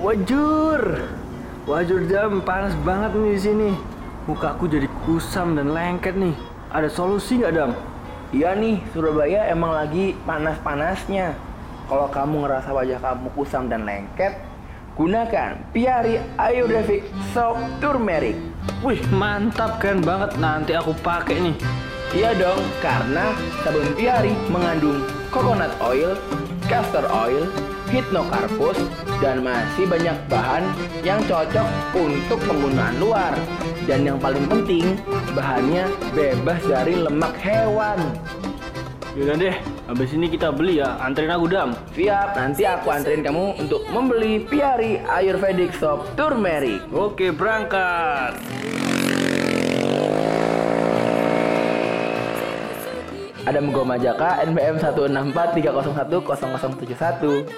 Wajur, wajur jam panas banget nih di sini. Mukaku jadi kusam dan lengket nih. Ada solusi nggak dam? Iya nih, Surabaya emang lagi panas-panasnya. Kalau kamu ngerasa wajah kamu kusam dan lengket, gunakan Piari Ayurvedic Soap Turmeric. Wih mantap kan banget. Nanti aku pakai nih. Iya dong, karena sabun Piari mengandung coconut oil, castor oil, hipnocarpus, dan masih banyak bahan yang cocok untuk penggunaan luar. Dan yang paling penting, bahannya bebas dari lemak hewan. Yaudah deh, habis ini kita beli ya. Anterin aku dam. Siap, nanti aku anterin kamu untuk membeli Piari Ayurvedic Soap Turmeric. Oke berangkat. Ada Menggoma Jaka NBM 164301071.